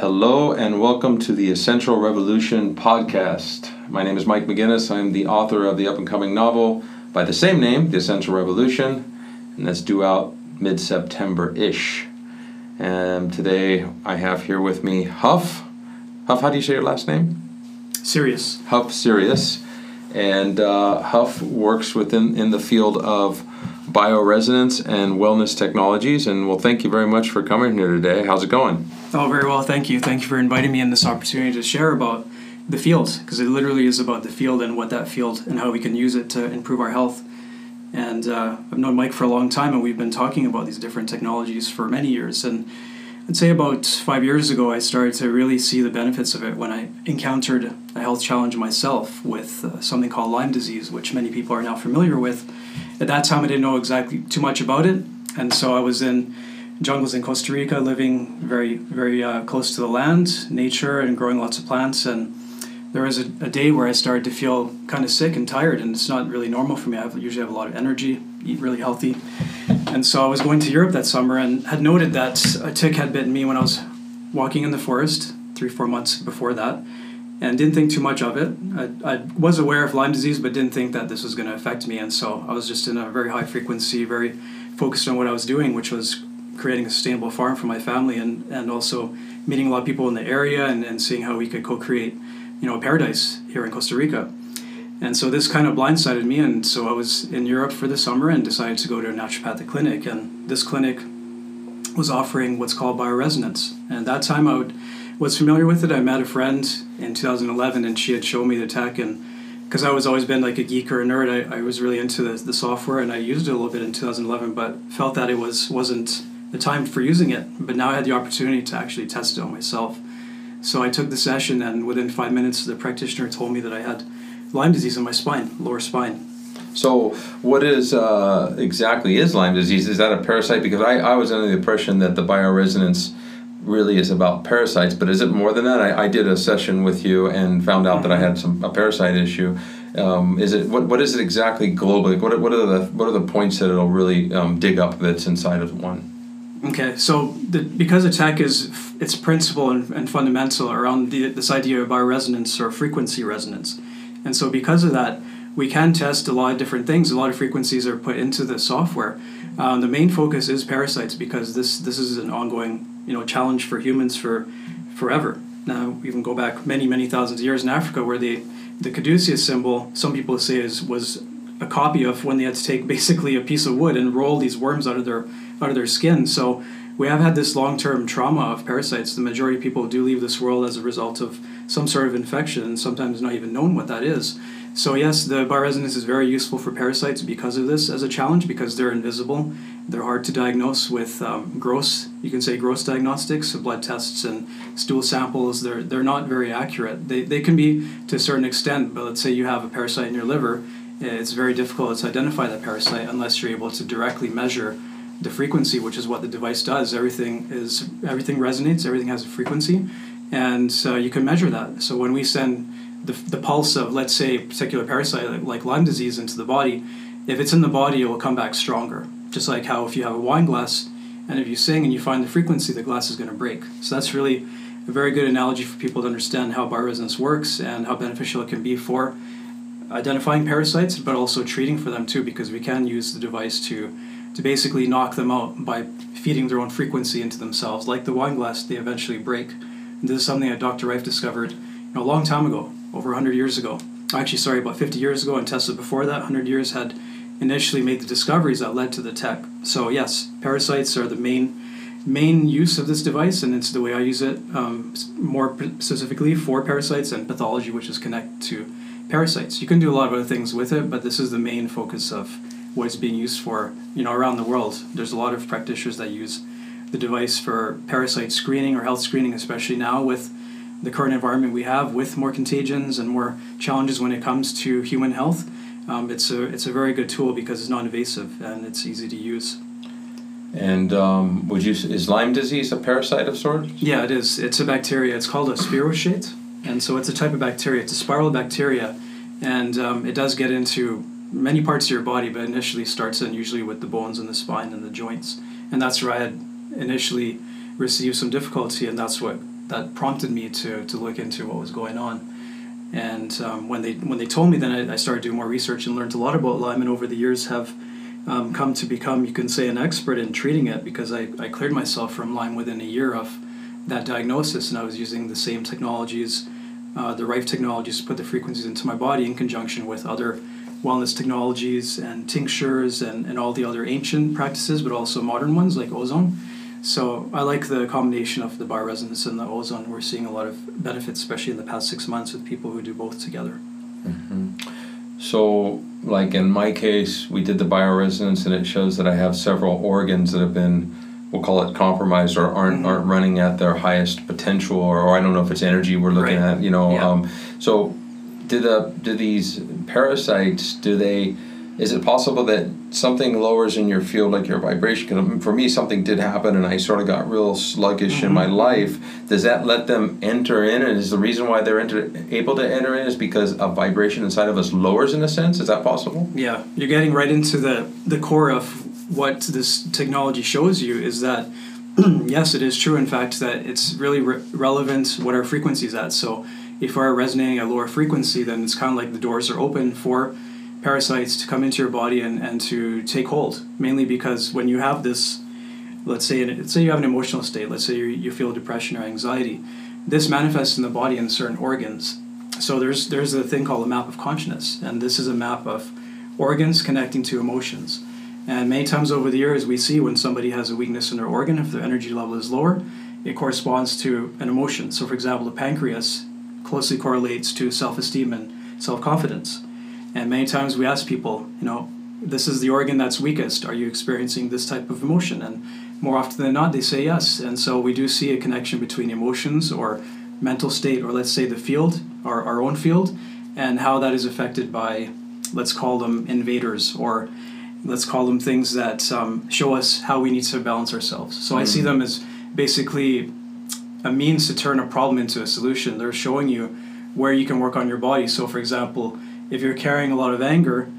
Hello and welcome to the Essential Revolution podcast. My name is Mike McGinnis. I'm the author of the up and coming novel by the same name, The Essential Revolution, and that's due out mid September ish. And today I have here with me Huf. Huf, how do you say your last name? Sirius. Huf Sirius. And uh, Huf works within in the field of bioresonance and wellness technologies. And well, thank you very much for coming here today. How's it going? Oh, very well. Thank you. Thank you for inviting me in this opportunity to share about the field because it literally is about the field and what that field and how we can use it to improve our health. And uh, I've known Mike for a long time, and we've been talking about these different technologies for many years. And I'd say about five years ago, I started to really see the benefits of it when I encountered a health challenge myself with uh, something called Lyme disease, which many people are now familiar with. At that time, I didn't know exactly too much about it, and so I was in jungles in Costa Rica, living very, very uh, close to the land, nature, and growing lots of plants. And there was a, a day where I started to feel kind of sick and tired, and it's not really normal for me. I have, usually have a lot of energy, eat really healthy. And so I was going to Europe that summer and had noted that a tick had bitten me when I was walking in the forest three, four months before that, and didn't think too much of it. I, I was aware of Lyme disease, but didn't think that this was going to affect me. And so I was just in a very high frequency, very focused on what I was doing, which was creating a sustainable farm for my family and, and also meeting a lot of people in the area and, and seeing how we could co-create you know a paradise here in costa rica. And so this kind of blindsided me and so i was in europe for the summer and decided to go to a naturopathic clinic and this clinic was offering what's called bioresonance. And that time i would, was familiar with it. I met a friend in 2011 and she had shown me the tech and because I was always been like a geek or a nerd, I, I was really into the, the software and I used it a little bit in 2011, but felt that it was wasn't the time for using it, but now I had the opportunity to actually test it on myself. So I took the session, and within five minutes, the practitioner told me that I had Lyme disease in my spine, lower spine. So, what is uh, exactly is Lyme disease? Is that a parasite? Because I, I was under the impression that the bioresonance really is about parasites, but is it more than that? I, I did a session with you and found out that I had some a parasite issue. Um, is it what, what is it exactly globally? What, what are the what are the points that it'll really um, dig up that's inside of one? Okay, so the, because attack is its principle and, and fundamental around the, this idea of our resonance or frequency resonance, and so because of that, we can test a lot of different things. A lot of frequencies are put into the software. Um, the main focus is parasites because this this is an ongoing you know challenge for humans for forever. Now we can go back many many thousands of years in Africa where the the caduceus symbol some people say is was a copy of when they had to take basically a piece of wood and roll these worms out of their out of their skin. So we have had this long-term trauma of parasites. The majority of people do leave this world as a result of some sort of infection, and sometimes not even known what that is. So yes, the bioresonance is very useful for parasites because of this as a challenge because they're invisible. They're hard to diagnose with um, gross, you can say gross diagnostics, so blood tests and stool samples. They're they're not very accurate. They they can be to a certain extent, but let's say you have a parasite in your liver, it's very difficult to identify that parasite unless you're able to directly measure the frequency, which is what the device does. Everything is everything resonates. Everything has a frequency, and so you can measure that. So when we send the, the pulse of let's say a particular parasite like, like Lyme disease into the body, if it's in the body, it will come back stronger. Just like how if you have a wine glass, and if you sing and you find the frequency, the glass is going to break. So that's really a very good analogy for people to understand how bioresonance works and how beneficial it can be for identifying parasites, but also treating for them too, because we can use the device to to basically knock them out by feeding their own frequency into themselves. Like the wine glass, they eventually break. And this is something that Dr. Rife discovered you know, a long time ago, over 100 years ago. Actually, sorry, about 50 years ago, and Tesla before that, 100 years, had initially made the discoveries that led to the tech. So yes, parasites are the main main use of this device, and it's the way I use it um, more specifically for parasites and pathology, which is connected to parasites. You can do a lot of other things with it, but this is the main focus of what it's being used for, you know, around the world. There's a lot of practitioners that use the device for parasite screening or health screening, especially now with the current environment we have, with more contagions and more challenges when it comes to human health. Um, it's a it's a very good tool because it's non-invasive and it's easy to use. And um, would you is Lyme disease a parasite of sorts? Yeah, it is. It's a bacteria. It's called a spirochete, and so it's a type of bacteria. It's a spiral bacteria, and um, it does get into many parts of your body, but initially starts in usually with the bones and the spine and the joints. And that's where I had initially received some difficulty, and that's what that prompted me to to look into what was going on. And um, when they when they told me, then I, I, started doing more research and learned a lot about Lyme. And over the years, have um, come to become, you can say, an expert in treating it because I, I cleared myself from Lyme within a year of that diagnosis, and I was using the same technologies, uh, the Rife technologies to put the frequencies into my body in conjunction with other wellness technologies and tinctures and, and all the other ancient practices, but also modern ones like ozone. So I like the combination of the bioresonance and the ozone. We're seeing a lot of benefits, especially in the past six months, with people who do both together. Mm-hmm. So, like in my case, we did the bioresonance, and it shows that I have several organs that have been, we'll call it compromised, or aren't mm-hmm. aren't running at their highest potential, or, or I don't know if it's energy we're looking right. at. You know, yeah. um, so do the do these parasites do they is it possible that something lowers in your field like your vibration? Because for me something did happen and i sort of got real sluggish mm-hmm. in my mm-hmm. life. Does that let them enter in? And is the reason why they're enter, able to enter in is because a vibration inside of us lowers in a sense? Is that possible? Yeah. You're getting right into the the core of what this technology shows you is that yes it is true in fact that it's really re- relevant what our frequency is at. So if we're resonating at a lower frequency then it's kind of like the doors are open for parasites to come into your body and, and to take hold. Mainly because when you have this, let's say, let's say you have an emotional state, let's say you, you feel depression or anxiety, this manifests in the body in certain organs. So there's there's a thing called a map of consciousness, and this is a map of organs connecting to emotions. And many times over the years, we see when somebody has a weakness in their organ, if their energy level is lower, it corresponds to an emotion. So, for example, the pancreas closely correlates to self esteem and self confidence. And many times we ask people, you know, this is the organ that's weakest. Are you experiencing this type of emotion? And more often than not, they say yes. And so we do see a connection between emotions or mental state, or let's say the field, our, our own field, and how that is affected by, let's call them invaders, or let's call them things that um, show us how we need to balance ourselves. So mm. I see hmm. them as basically a means to turn a problem into a solution. They're showing you where you can work on your body. So, for example, if you're carrying a lot of anger,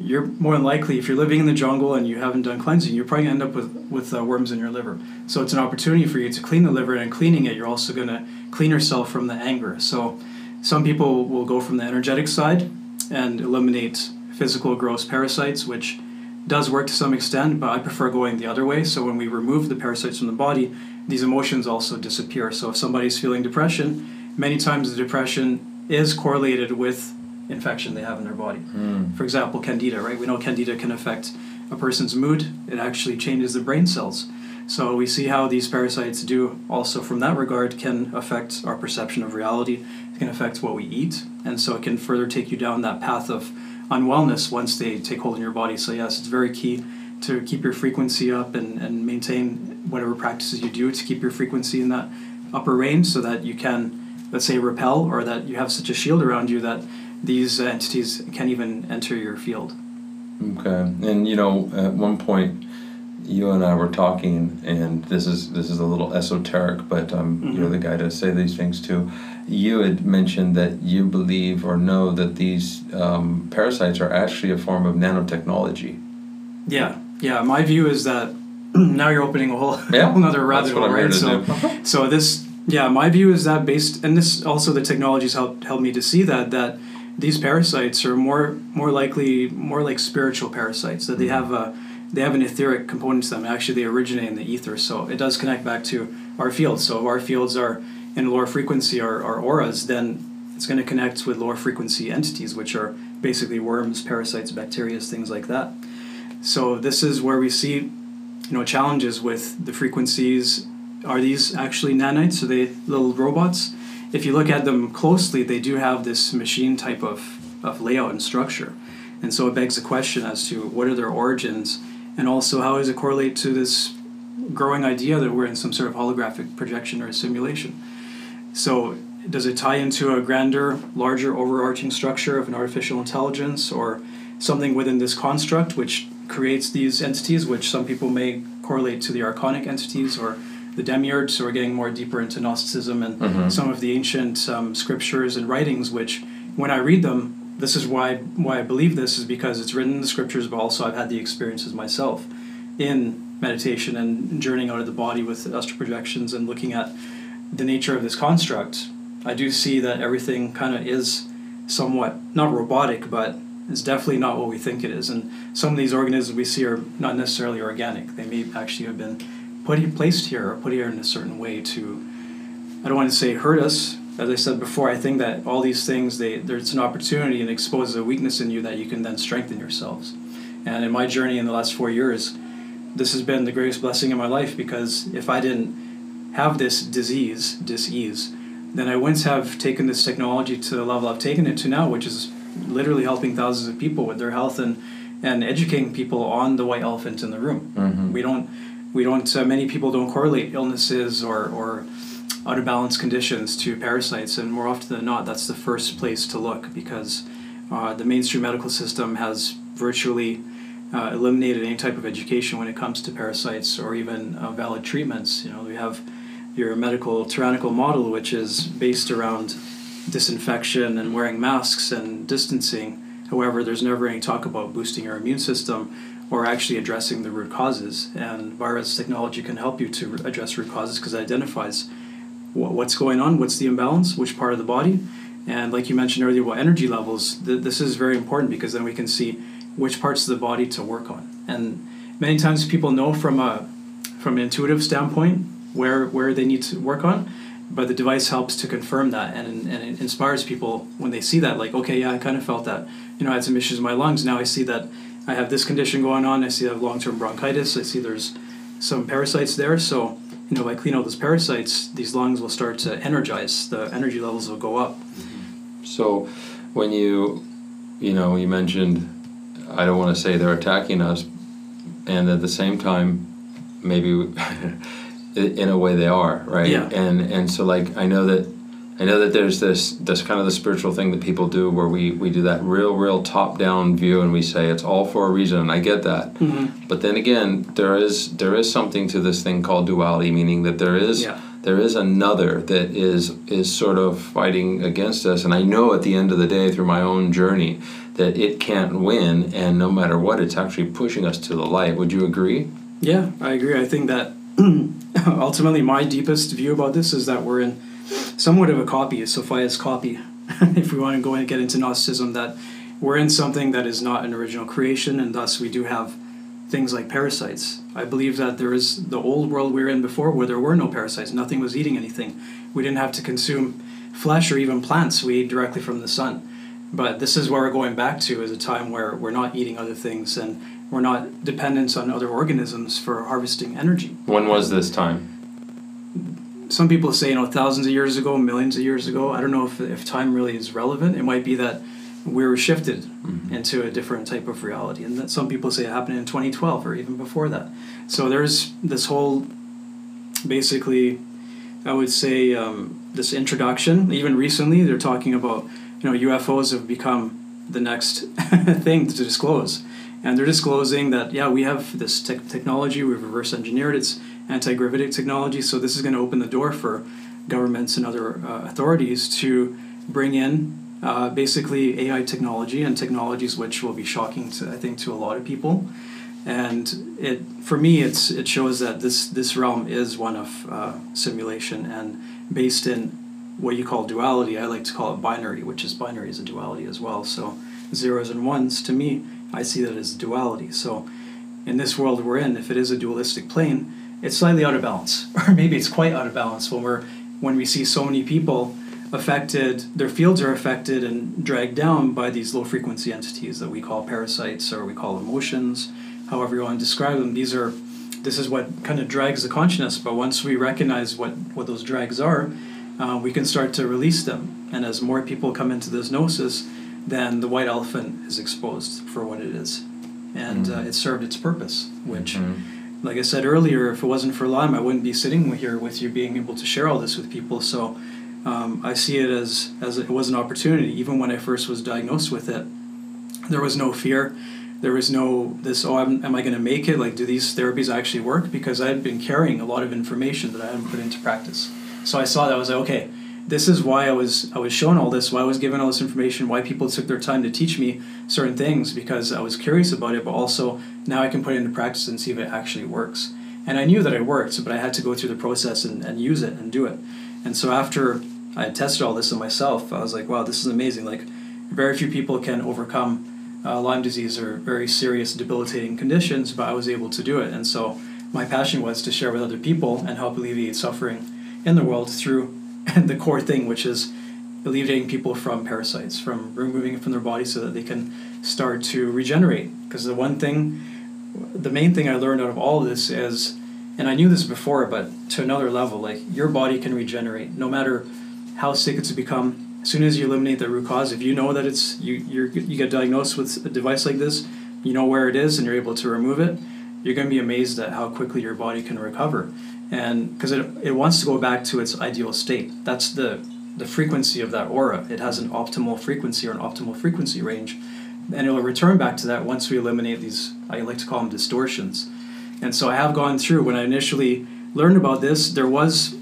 you're more than likely, if you're living in the jungle and you haven't done cleansing, you're probably going to end up with, with uh, worms in your liver. So it's an opportunity for you to clean the liver, and cleaning it, you're also going to clean yourself from the anger. So some people will go from the energetic side and eliminate physical gross parasites, which does work to some extent, but I prefer going the other way. So when we remove the parasites from the body, these emotions also disappear. So if somebody's feeling depression, many times the depression is correlated with infection they have in their body. Mm. For example, candida, right? We know candida can affect a person's mood, it actually changes the brain cells. So we see how these parasites do also from that regard can affect our perception of reality, it can affect what we eat, and so it can further take you down that path of unwellness once they take hold in your body. So yes, it's very key to keep your frequency up and, and maintain whatever practices you do to keep your frequency in that upper range so that you can, let's say, repel or that you have such a shield around you that these entities can't even enter your field. Okay, and you know, at one point, you and I were talking, and this is this is a little esoteric, but um, mm-hmm. you're the guy to say these things too. You had mentioned that you believe or know that these um, parasites are actually a form of nanotechnology. Yeah, yeah. My view is that now you're opening a whole, yeah, whole other rabbit hole, right? So, so this, yeah, my view is that based, and this also the technologies helped helped me to see that that these parasites are more more likely more like spiritual parasites that they mm-hmm. have a they have an etheric component to them. Actually, they originate in the ether, so it does connect back to our fields. So if our fields are in lower frequency, our, our auras, then it's going to connect with lower frequency entities, which are basically worms, parasites, bacteria, things like that. So this is where we see, you know, challenges with the frequencies. Are these actually nanites? Are they little robots? if you look at them closely, they do have this machine type of, of layout and structure. And so it begs the question as to what are their origins and also how does it correlate to this growing idea that we're in some sort of holographic projection or simulation. So does it tie into a grander, larger, overarching structure of an artificial intelligence or something within this construct which creates these entities, which some people may correlate to the archonic entities or the demiurge, so we're getting more deeper into Gnosticism and mm-hmm. some of the ancient um, scriptures and writings, which when I read them, this is why why I believe this is because it's written in the scriptures, but also I've had the experiences myself in meditation and journeying out of the body with astral projections and looking at the nature of this construct, I do see that everything kind of is somewhat not robotic, but it's definitely not what we think it is. And some of these organisms we see are not necessarily organic. They may actually have been put here, placed here or put here in a certain way to, I don't want to say hurt us. As I said before, I think that all these things, they there's an opportunity and exposes a weakness in you that you can then strengthen yourselves. And in my journey in the last four years, this has been the greatest blessing in my life because if I didn't have this disease, disease, then I wouldn't have taken this technology to the level I've taken it to now, which is literally helping thousands of people with their health and and educating people on the white elephant in the room. Mm-hmm. We don't we don't uh, many people don't correlate illnesses or or out of balance conditions to parasites, and more often than not, that's the first place to look because uh, the mainstream medical system has virtually uh, eliminated any type of education when it comes to parasites or even uh, valid treatments. You know, we have your medical tyrannical model, which is based around disinfection and wearing masks and distancing. However, there's never any talk about boosting your immune system or actually addressing the root causes. And biorez technology can help you to address root causes because it identifies what's going on, what's the imbalance, which part of the body. And like you mentioned earlier about energy levels, th- this is very important because then we can see which parts of the body to work on. And many times people know from a from an intuitive standpoint where where they need to work on, but the device helps to confirm that and, and it inspires people when they see that like okay yeah I kind of felt that you know I had some issues in my lungs. Now I see that I have this condition going on. I see I have long-term bronchitis. I see there's some parasites there. So you know if I clean out those parasites these lungs will start to energize. The energy levels will go up. Mm-hmm. So when you you know you mentioned I don't want to say they're attacking us and at the same time maybe in a way they are right Yeah. and and so like i know that i know that there's this this kind of the spiritual thing that people do where we we do that real real top down view and we say it's all for a reason and i get that mm-hmm. but then again there is there is something to this thing called duality meaning that there is Yeah. there is another that is is sort of fighting against us and i know at the end of the day through my own journey that it can't win and no matter what it's actually pushing us to the light would you agree Yeah, I agree. I think that ultimately my deepest view about this is that we're in somewhat of a copy, Sophia's copy, if we want to go and get into Gnosticism, that we're in something that is not an original creation, and thus we do have things like parasites. I believe that there is the old world we were in before where there were no parasites, nothing was eating anything. We didn't have to consume flesh or even plants, we ate directly from the sun. But this is where we're going back to is a time where we're not eating other things and we're not dependent on other organisms for harvesting energy. when was this time Some people say, you know, thousands of years ago, millions of years ago. I don't know if, if time really is relevant. It might be that we were shifted into a different type of reality. And that some people say it happened in 2012 or even before that. So there's this whole, basically, I would say, um, this introduction. Even recently, they're talking about, you know, UFOs have become the next thing to disclose. And they're disclosing that, yeah, we have this tech technology, we've reverse engineered, it's anti gravitic technology, so this is going to open the door for governments and other uh, authorities to bring in uh, basically AI technology and technologies which will be shocking to, I think, to a lot of people. And it, for me, it's it shows that this this realm is one of uh, simulation and based in what you call duality. I like to call it binary, which is binary is a duality as well. So zeros and ones to me, I see that as duality. So in this world we're in, if it is a dualistic plane, it's slightly out of balance, or maybe it's quite out of balance when we're when we see so many people affected, their fields are affected and dragged down by these low frequency entities that we call parasites or we call emotions, however you want to describe them. These are this is what kind of drags the consciousness, but once we recognize what, what those drags are, uh, we can start to release them. And as more people come into this gnosis, then the white elephant is exposed for what it is. And uh, it served its purpose, which, like I said earlier, if it wasn't for Lyme, I wouldn't be sitting here with you being able to share all this with people. So um, I see it as, as it was an opportunity. Even when I first was diagnosed with it, there was no fear. There was no this, oh, am, am I going to make it? Like, do these therapies actually work? Because I had been carrying a lot of information that I hadn't put into practice. So I saw that I was like, okay, this is why I was I was shown all this, why I was given all this information, why people took their time to teach me certain things because I was curious about it, but also now I can put it into practice and see if it actually works. And I knew that it worked, but I had to go through the process and, and use it and do it. And so after I had tested all this on myself, I was like, wow, this is amazing. Like, very few people can overcome uh, Lyme disease or very serious debilitating conditions, but I was able to do it. And so my passion was to share with other people and help alleviate suffering in the world through the core thing, which is alleviating people from parasites, from removing it from their body so that they can start to regenerate. Because the one thing, the main thing I learned out of all of this is, and I knew this before, but to another level, like your body can regenerate no matter how sick it's become. As soon as you eliminate the root cause, if you know that it's you you get diagnosed with a device like this, you know where it is, and you're able to remove it, you're going to be amazed at how quickly your body can recover. And because it, it wants to go back to its ideal state. That's the the frequency of that aura. It has an optimal frequency or an optimal frequency range, and it will return back to that once we eliminate these. I like to call them distortions. And so I have gone through when I initially learned about this. There was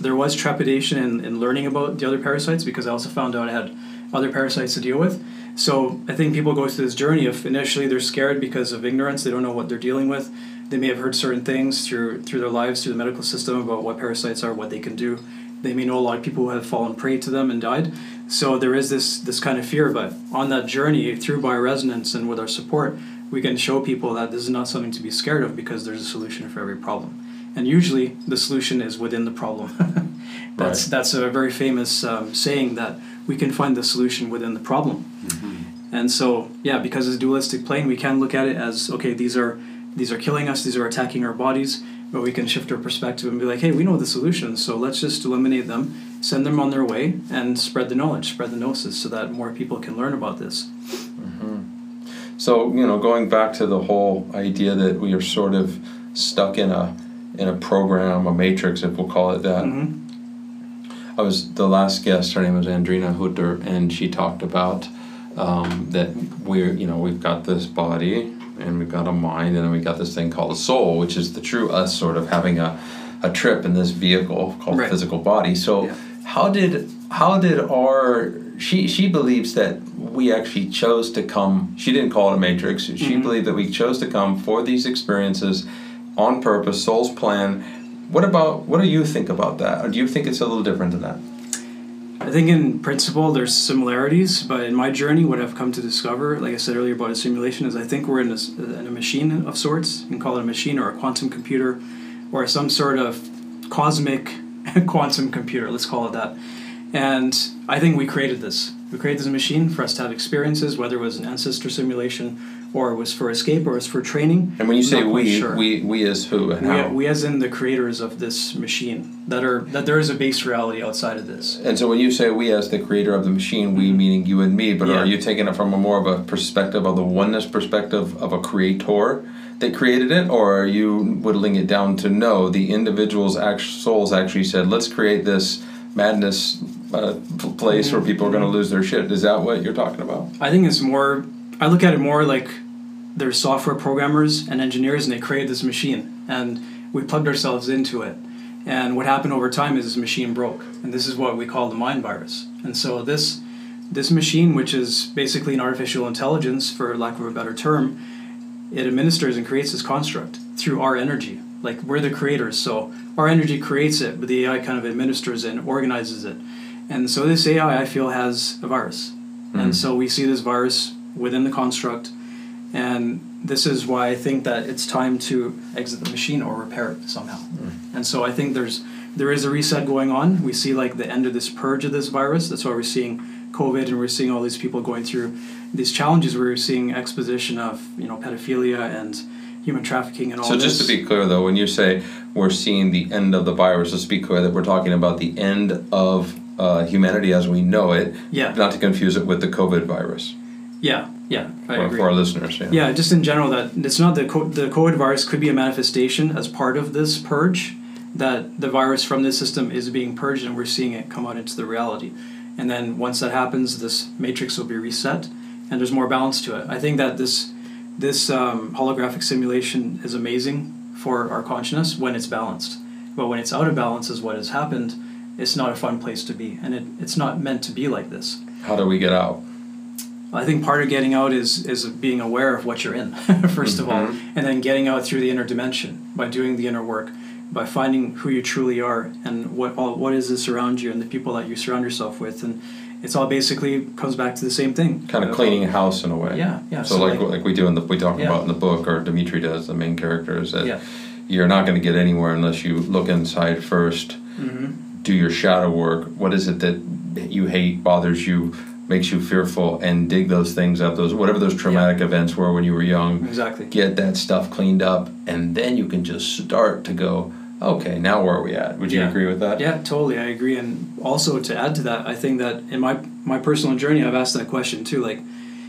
there was trepidation in, in learning about the other parasites because I also found out I had other parasites to deal with. So I think people go through this journey of initially they're scared because of ignorance, they don't know what they're dealing with. They may have heard certain things through through their lives, through the medical system about what parasites are, what they can do. They may know a lot of people who have fallen prey to them and died. So there is this this kind of fear, but on that journey through bioresonance and with our support, we can show people that this is not something to be scared of because there's a solution for every problem and usually the solution is within the problem. that's right. that's a very famous um, saying that we can find the solution within the problem. Mm-hmm. And so, yeah, because it's dualistic plane, we can look at it as okay, these are these are killing us, these are attacking our bodies, but we can shift our perspective and be like, hey, we know the solution, so let's just eliminate them, send them on their way, and spread the knowledge, spread the gnosis, so that more people can learn about this. Mm-hmm. So you know, going back to the whole idea that we are sort of stuck in a in a program, a matrix, if we'll call it that. Mm-hmm. I was the last guest. Her name was Andrina Hutter, and she talked about um, that we're you know we've got this body and we've got a mind, and then we got this thing called a soul, which is the true us, sort of having a a trip in this vehicle called right. the physical body. So yeah. how did how did our she she believes that we actually chose to come. She didn't call it a matrix. She mm-hmm. believed that we chose to come for these experiences on purpose, soul's plan. What about what do you think about that? Or do you think it's a little different than that? I think in principle there's similarities, but in my journey, what I've come to discover, like I said earlier about a simulation, is I think we're in a, in a machine of sorts. You can call it a machine or a quantum computer, or some sort of cosmic quantum computer. Let's call it that. And I think we created this. We created this machine for us to have experiences, whether it was an ancestor simulation or it was for escape or it was for training. And when you say we, sure. we, we as who and we, how? We as in the creators of this machine that are that there is a base reality outside of this. And so when you say we as the creator of the machine, we mm-hmm. meaning you and me, but yeah. are you taking it from a more of a perspective of the oneness perspective of a creator? that created it, or are you whittling it down to no, the individual's actual souls actually said, let's create this madness uh, place mm-hmm. where people are going to lose their shit. Is that what you're talking about? I think it's more. I look at it more like they're software programmers and engineers and they created this machine and we plugged ourselves into it. And what happened over time is this machine broke and this is what we call the mind virus. And so this this machine which is basically an artificial intelligence for lack of a better term it administers and creates this construct through our energy. Like we're the creators so our energy creates it but the ai kind of administers it and organizes it. And so this ai i feel has a virus. Mm-hmm. and so we see this virus within the construct and this is why I think that it's time to exit the machine or repair it somehow. Mm. And so I think there's there is a reset going on. We see like the end of this purge of this virus. That's why we're seeing COVID and we're seeing all these people going through these challenges. We're seeing exposition of you know pedophilia and human trafficking and all. So just this. to be clear, though, when you say we're seeing the end of the virus, let's be clear that we're talking about the end of uh, humanity as we know it. Yeah. Not to confuse it with the COVID virus. Yeah, yeah, I for, agree. for our listeners. Yeah. yeah, just in general, that it's not the co- the COVID virus could be a manifestation as part of this purge. That the virus from this system is being purged, and we're seeing it come out into the reality. And then once that happens, this matrix will be reset, and there's more balance to it. I think that this this um, holographic simulation is amazing for our consciousness when it's balanced. But when it's out of balance, is what has happened. It's not a fun place to be, and it, it's not meant to be like this. How do we get out? I think part of getting out is is being aware of what you're in, 1st mm-hmm. of all, mm-hmm. and then getting out through the inner dimension by doing the inner work, by finding who you truly are and what all what is this around you and the people that you surround yourself with and it's all basically comes back to the same thing. Kind of cleaning a house in a way. Yeah, yeah. So, like, like we do in the we talk Yeah. about in the book, or Dimitri does, the main character is that Yeah. you're not going to get anywhere unless you look inside 1st Mm-hmm. do your shadow work. What is it that you hate, bothers you, makes you fearful, and dig those things up. Those whatever those traumatic events were when you were young. Exactly. Get that stuff cleaned up, and then you can just start to go. Okay, now where are we at? Would you Yeah. agree with that? Yeah, totally. I agree. And also to add to that, I think that in my my personal journey, I've asked that question too. Like,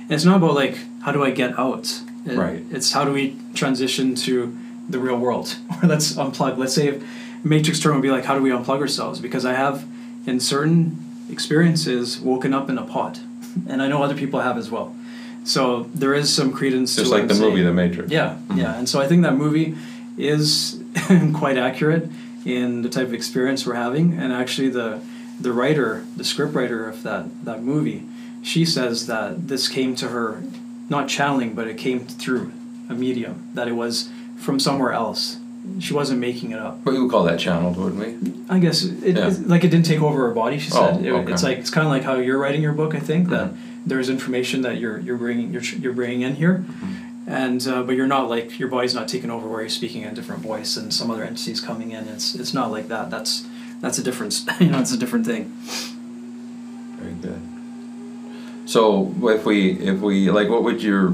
it's not about like how do I get out. It- Right. It's how do we transition to the real world. Or let's unplug. Let's say if Matrix term would be like how do we unplug ourselves? Because I have in certain experiences woken up in a pod, and I know other people have as well. So there is some credence Just to like the saying. movie The Matrix. Yeah, mm-hmm. yeah, and so I think that movie is quite accurate in the type of experience we're having, and actually the the writer, the script writer of that that movie, she says that this came to her, not channeling, but it came through a medium that it was from somewhere else. She wasn't making it up. But we would call that channeled, wouldn't we? I guess it, Yeah. it- like it didn't take over her body. She Oh, said It- it's like it's kind of like how you're writing your book. I think that Mhm. there's information that you're you're bringing you're you're bringing in here, Mm-hmm. and uh, but you're not like your body's not taking over where you're speaking in a different voice and some other entities coming in. It's it's not like that. That's that's a difference. you know, it's a different thing. Very good. So if we if we like, what would your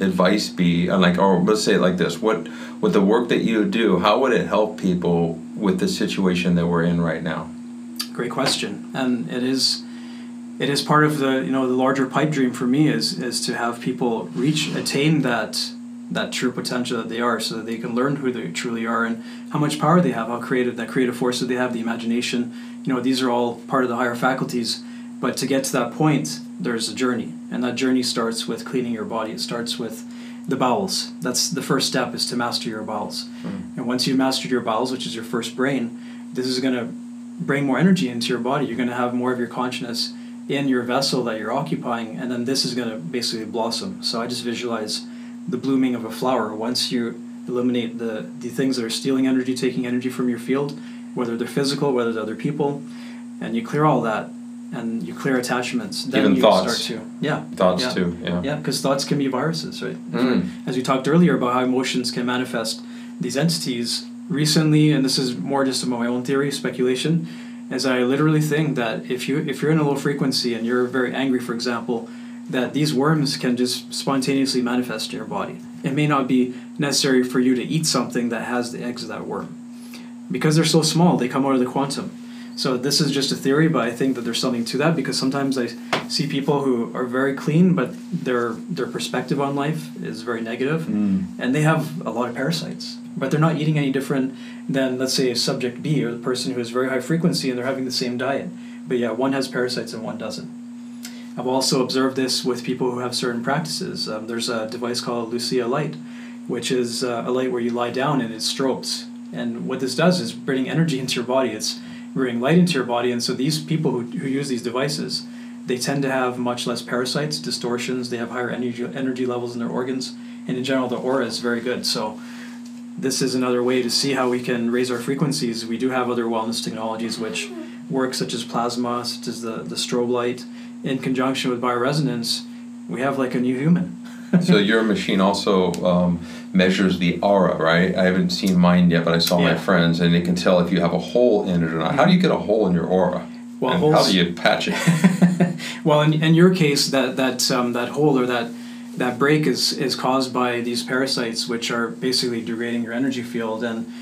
advice be? And like, or let's say it like this: what with the work that you do, how would it help people with the situation that we're in right now? Great question, and it is. It is part of the you know the larger pipe dream for me is is to have people reach attain that that true potential that they are, so that they can learn who they truly are and how much power they have, how creative that creative force that they have, the imagination. You know these are all part of the higher faculties, but to get to that point, there's a journey, and that journey starts with cleaning your body. It starts with the bowels. That's the first step is to master your bowels. Mm. And once you've mastered your bowels, which is your first brain, this is going to bring more energy into your body. You're going to have more of your consciousness in your vessel that you're occupying, and then this is going to basically blossom. So I just visualize the blooming of a flower. Once you eliminate the, the things that are stealing energy, taking energy from your field, whether they're physical, whether they're other people, and you clear all that, and you clear attachments, then Even you thoughts. start to yeah Thoughts Yeah. too. Yeah. yeah because thoughts can be viruses, right? Mm. As we talked earlier about how emotions can manifest these entities, recently, and this is more just my own theory, speculation, is I literally think that if you if you're in a low frequency and you're very angry, for example, that these worms can just spontaneously manifest in your body. It may not be necessary for you to eat something that has the eggs of that worm. Because they're so small, they come out of the quantum. So this is just a theory, but I think that there's something to that because sometimes I see people who are very clean, but their their perspective on life is very negative, Mm. and they have a lot of parasites. But they're not eating any different than, let's say, subject B or the person who is very high frequency and they're having the same diet. But yeah, one has parasites and one doesn't. I've also observed this with people who have certain practices. Um, there's a device called Lucia Light, which is uh, a light where you lie down and it strobes. And what this does is bringing energy into your body. It's bringing light into your body. And so these people who, who use these devices, they tend to have much less parasites, distortions. They have higher energy energy levels in their organs, and in general, the aura is very good. So this is another way to see how we can raise our frequencies. We do have other wellness technologies which work, such as plasma, such as the the strobe light, in conjunction with bioresonance. We have like a new human. so your machine also um, measures the aura, right? I haven't seen mine yet, but I saw my friends, and it can tell if you have a hole in it or not. How do you get a hole in your aura? Well, and how do you patch it? well, in, in your case, that that um, that hole or that that break is is caused by these parasites, which are basically degrading your energy field, and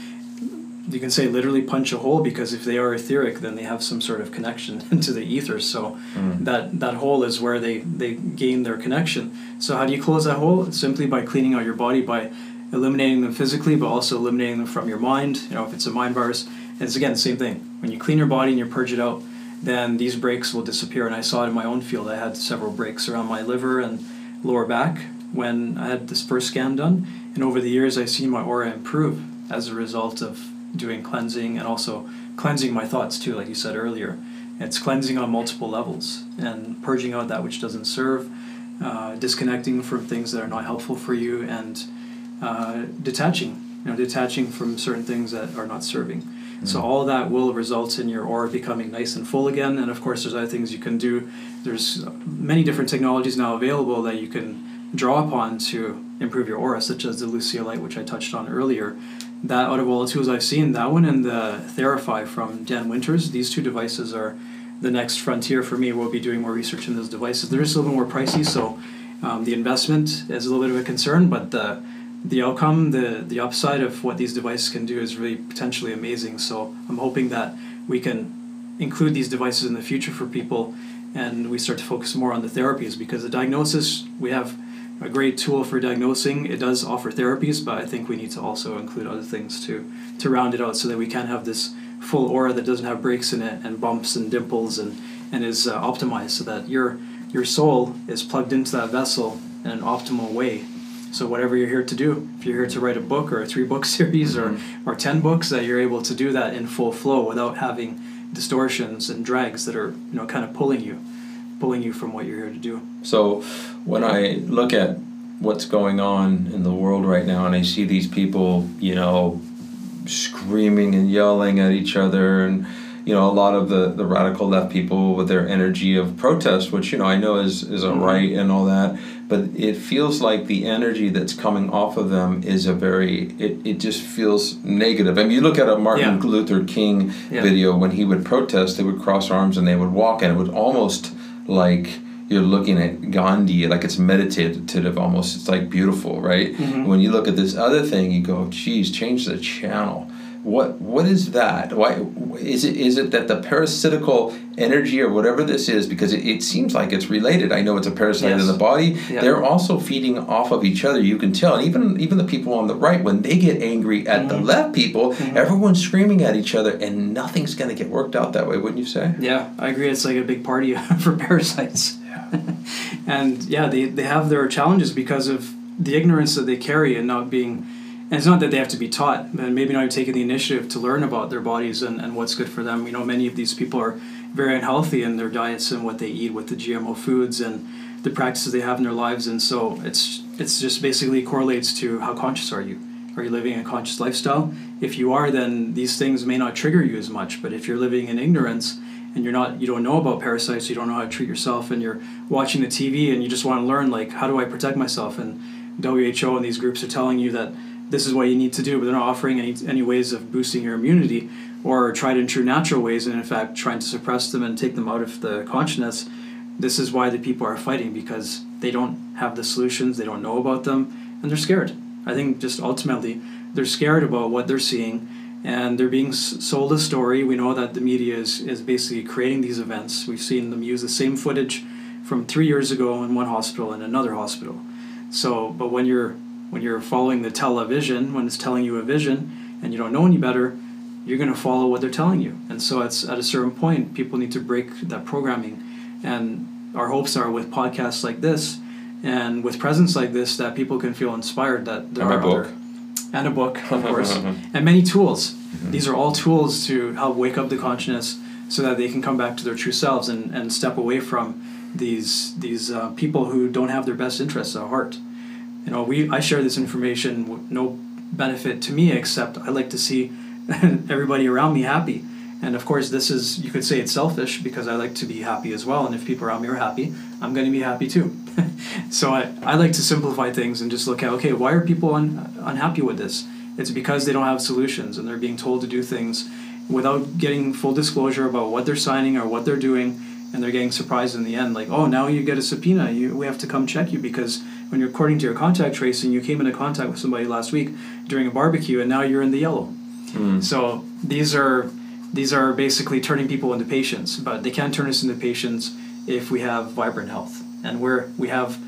you can say literally punch a hole because if they are etheric, then they have some sort of connection into the ether. So Mm. that that hole is where they they gain their connection. So how do you close that hole? Simply by cleaning out your body by eliminating them physically, but also eliminating them from your mind. You know, if it's a mind virus, and it's again the same thing. When you clean your body and you purge it out, then these breaks will disappear. And I saw it in my own field. I had several breaks around my liver and lower back when I had this first scan done. And over the years, I've seen my aura improve as a result of doing cleansing and also cleansing my thoughts too, like you said earlier. It's cleansing on multiple levels and purging out that which doesn't serve, uh, disconnecting from things that are not helpful for you, and uh, detaching you know, detaching from certain things that are not serving. So Mm. all that will result in your aura becoming nice and full again. And of course, there's other things you can do. There's many different technologies now available that you can draw upon to improve your aura, such as the Lucia Light, which I touched on earlier. That out of all the tools I've seen, that one and the Therify from Dan Winters, these two devices are the next frontier for me. We'll be doing more research in those devices. They're just a little more pricey, so um, the investment is a little bit of a concern, but the the outcome, the the upside of what these devices can do is really potentially amazing. So I'm hoping that we can include these devices in the future for people, and we start to focus more on the therapies because the diagnosis we have a great tool for diagnosing. It does offer therapies, but I think we need to also include other things to to round it out so that we can have this full aura that doesn't have breaks in it and bumps and dimples and and is uh, optimized so that your your soul is plugged into that vessel in an optimal way. So whatever you're here to do, if you're here to write a book or a three book series or or ten books, that you're able to do that in full flow without having distortions and drags that are you know kind of pulling you, pulling you from what you're here to do. So when I look at what's going on in the world right now and I see these people, you know, screaming and yelling at each other and you know a lot of the, the radical left people with their energy of protest which you know i know is, is a mm-hmm. right and all that but it feels like the energy that's coming off of them is a very it, it just feels negative i mean you look at a martin Yeah. luther king Yeah. video when he would protest they would cross arms and they would walk and it was almost like you're looking at gandhi like it's meditative almost it's like beautiful right Mhm. when you look at this other thing you go geez change the channel what what is that why is it is it that the parasitical energy or whatever this is because it, it seems like it's related i know it's a parasite in the body Yeah. they're also feeding off of each other you can tell and even even the people on the right when they get angry at the Mhm. left people Mhm. everyone's screaming at each other and nothing's going to get worked out that way wouldn't you say Yeah, I agree. It's like a big party for parasites. And yeah, they, they have their challenges because of the ignorance that they carry and not being. And it's not that they have to be taught, and maybe not even taking the initiative to learn about their bodies and, and what's good for them. You know, many of these people are very unhealthy in their diets and what they eat with the GMO foods and the practices they have in their lives. And so it's it's just basically correlates to how conscious are you? Are you living a conscious lifestyle? If you are, then these things may not trigger you as much. But if you're living in ignorance and you're not, you don't know about parasites, you don't know how to treat yourself, and you're watching the TV and you just want to learn, like, how do I protect myself? And WHO and these groups are telling you that this is what you need to do, but they're not offering any, any ways of boosting your immunity or tried and true natural ways, and in fact, trying to suppress them and take them out of the consciousness. This is why the people are fighting because they don't have the solutions, they don't know about them, and they're scared. I think just ultimately, they're scared about what they're seeing and they're being sold a story. We know that the media is, is basically creating these events. We've seen them use the same footage from three years ago in one hospital and another hospital. So, but when you're when you're following the television, when it's telling you a vision, and you don't know any better, you're going to follow what they're telling you. And so, it's at a certain point, people need to break that programming. And our hopes are with podcasts like this, and with presence like this, that people can feel inspired that there And are book. other and a book, of course, and many tools. These are all tools to help wake up the consciousness so that they can come back to their true selves and, and step away from these these uh, people who don't have their best interests at heart. You know, we I share this information with no benefit to me except I like to see everybody around me happy. And of course, this is you could say it's selfish because I like to be happy as well. And if people around me are happy, I'm going to be happy too. So I, I like to simplify things and just look at okay, why are people un, unhappy with this? It's because they don't have solutions and they're being told to do things without getting full disclosure about what they're signing or what they're doing, and they're getting surprised in the end. Like, oh, now you get a subpoena. You, we have to come check you because when you're according to your contact tracing, you came into contact with somebody last week during a barbecue, and now you're in the yellow. Mm. So these are these are basically turning people into patients, but they can't turn us into patients if we have vibrant health and where we have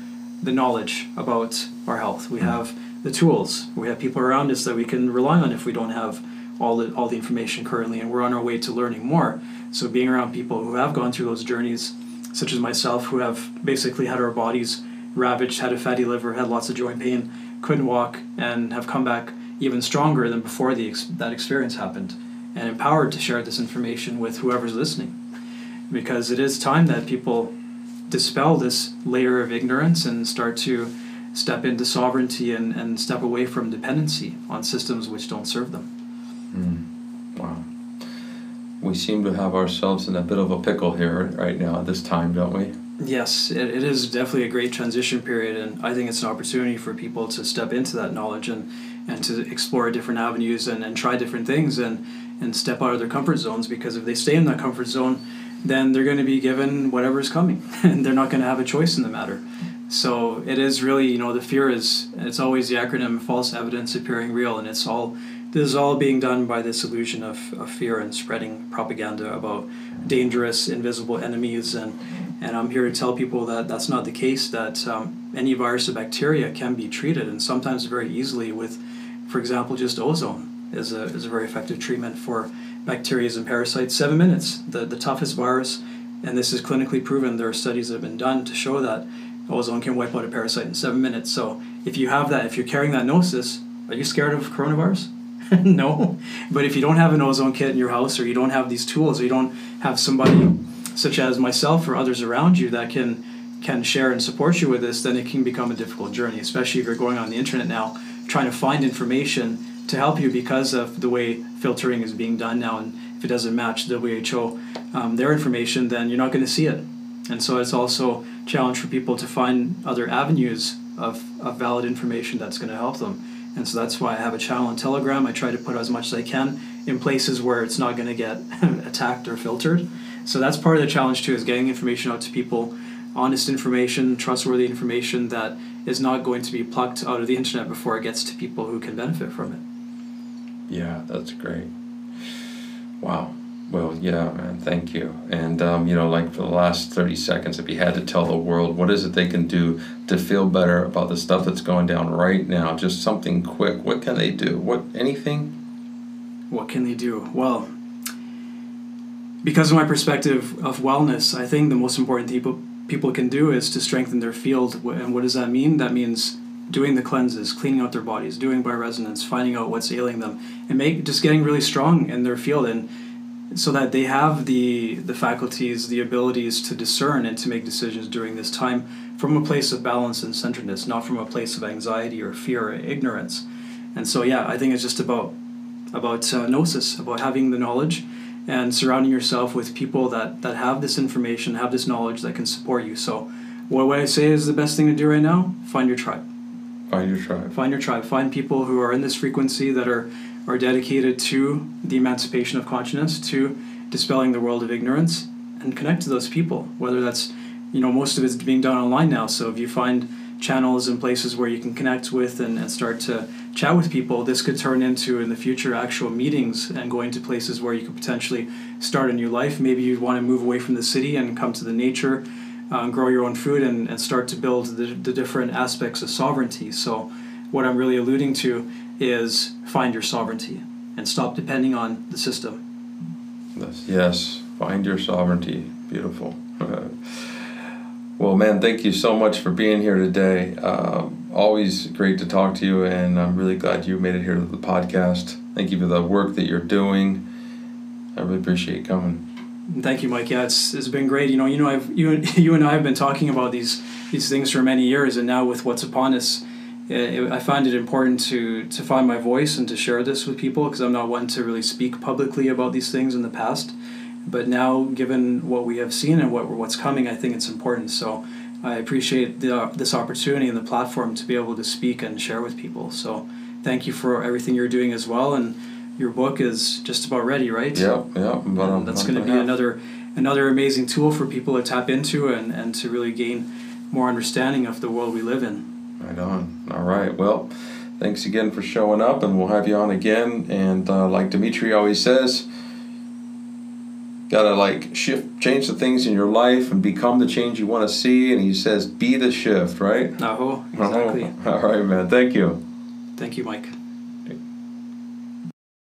the knowledge about our health. We have the tools. We have people around us that we can rely on if we don't have all the all the information currently, and we're on our way to learning more. So being around people who have gone through those journeys, such as myself, who have basically had our bodies ravaged, had a fatty liver, had lots of joint pain, couldn't walk, and have come back even stronger than before the that experience happened, and empowered to share this information with whoever's listening, because it is time that people dispel this layer of ignorance and start to step into sovereignty and, and step away from dependency on systems which don't serve them. Mm. Wow. We seem to have ourselves in a bit of a pickle here right now at this time, don't we? Yes, it, it is definitely a great transition period, and I think it's an opportunity for people to step into that knowledge and, and to explore different avenues and, and try different things and, and step out of their comfort zones because if they stay in that comfort zone, then they're going to be given whatever is coming and they're not going to have a choice in the matter. So it is really, you know, the fear is, it's always the acronym false evidence appearing real, and it's all, this is all being done by this illusion of, of fear and spreading propaganda about dangerous, invisible enemies. And, and I'm here to tell people that that's not the case, that um, any virus or bacteria can be treated, and sometimes very easily with, for example, just ozone is a, is a very effective treatment for bacteria and parasites. Seven minutes, the, the toughest virus, and this is clinically proven. There are studies that have been done to show that ozone can wipe out a parasite in seven minutes. So if you have that, if you're carrying that gnosis, are you scared of coronavirus? no. But if you don't have an ozone kit in your house, or you don't have these tools, or you don't have somebody such as myself or others around you that can can share and support you with this, then it can become a difficult journey, especially if you're going on the internet now trying to find information to help you because of the way filtering is being done now. And if it doesn't match WHO, um, their information, then you're not going to see it. And so it's also a challenge for people to find other avenues of, of valid information that's going to help them. And so that's why I have a channel on Telegram. I try to put as much as I can in places where it's not going to get attacked or filtered. So that's part of the challenge too, is getting information out to people, honest information, trustworthy information that is not going to be plucked out of the internet before it gets to people who can benefit from it. Yeah, that's great. Wow. Well, yeah, man, thank you. And, um, you know, like for the last 30 seconds, if you had to tell the world what is it they can do to feel better about the stuff that's going down right now, just something quick, what can they do? What, anything? What can they do? Well, because of my perspective of wellness, I think the most important thing people can do is to strengthen their field. And what does that mean? That means doing the cleanses, cleaning out their bodies, doing bioresonance, finding out what's ailing them, and make just getting really strong in their field and so that they have the the faculties, the abilities to discern and to make decisions during this time from a place of balance and centeredness, not from a place of anxiety or fear or ignorance. And so, yeah, I think it's just about about uh, gnosis, about having the knowledge and surrounding yourself with people that that have this information, have this knowledge that can support you. So, what would I say is the best thing to do right now: find your tribe. Find your tribe. Find your tribe. Find people who are in this frequency that are are dedicated to the emancipation of consciousness, to dispelling the world of ignorance, and connect to those people. Whether that's, you know, most of it's being done online now. So if you find channels and places where you can connect with and, and start to chat with people, this could turn into in the future actual meetings and going to places where you could potentially start a new life. Maybe you'd want to move away from the city and come to the nature, uh, grow your own food, and, and start to build the, the different aspects of sovereignty. So, what I'm really alluding to is find your sovereignty and stop depending on the system. Yes, yes. find your sovereignty. Beautiful. well, man, thank you so much for being here today. Uh, always great to talk to you, and I'm really glad you made it here to the podcast. Thank you for the work that you're doing. I really appreciate coming. Thank you, Mike. Yeah, it's, it's been great. You know, you know, I've you you and I have been talking about these these things for many years, and now with what's upon us, it, I find it important to to find my voice and to share this with people because I'm not one to really speak publicly about these things in the past. But now, given what we have seen and what what's coming, I think it's important. So I appreciate the, uh, this opportunity and the platform to be able to speak and share with people. So thank you for everything you're doing as well. And your book is just about ready, right? Yeah, yeah. But um, that's going to be another another amazing tool for people to tap into and, and to really gain more understanding of the world we live in. Right on. All right. Well, thanks again for showing up, and we'll have you on again. And uh, like Dimitri always says, gotta like shift, change the things in your life, and become the change you want to see. And he says, be the shift, right? Oh, exactly. All right, man. Thank you. Thank you, Mike.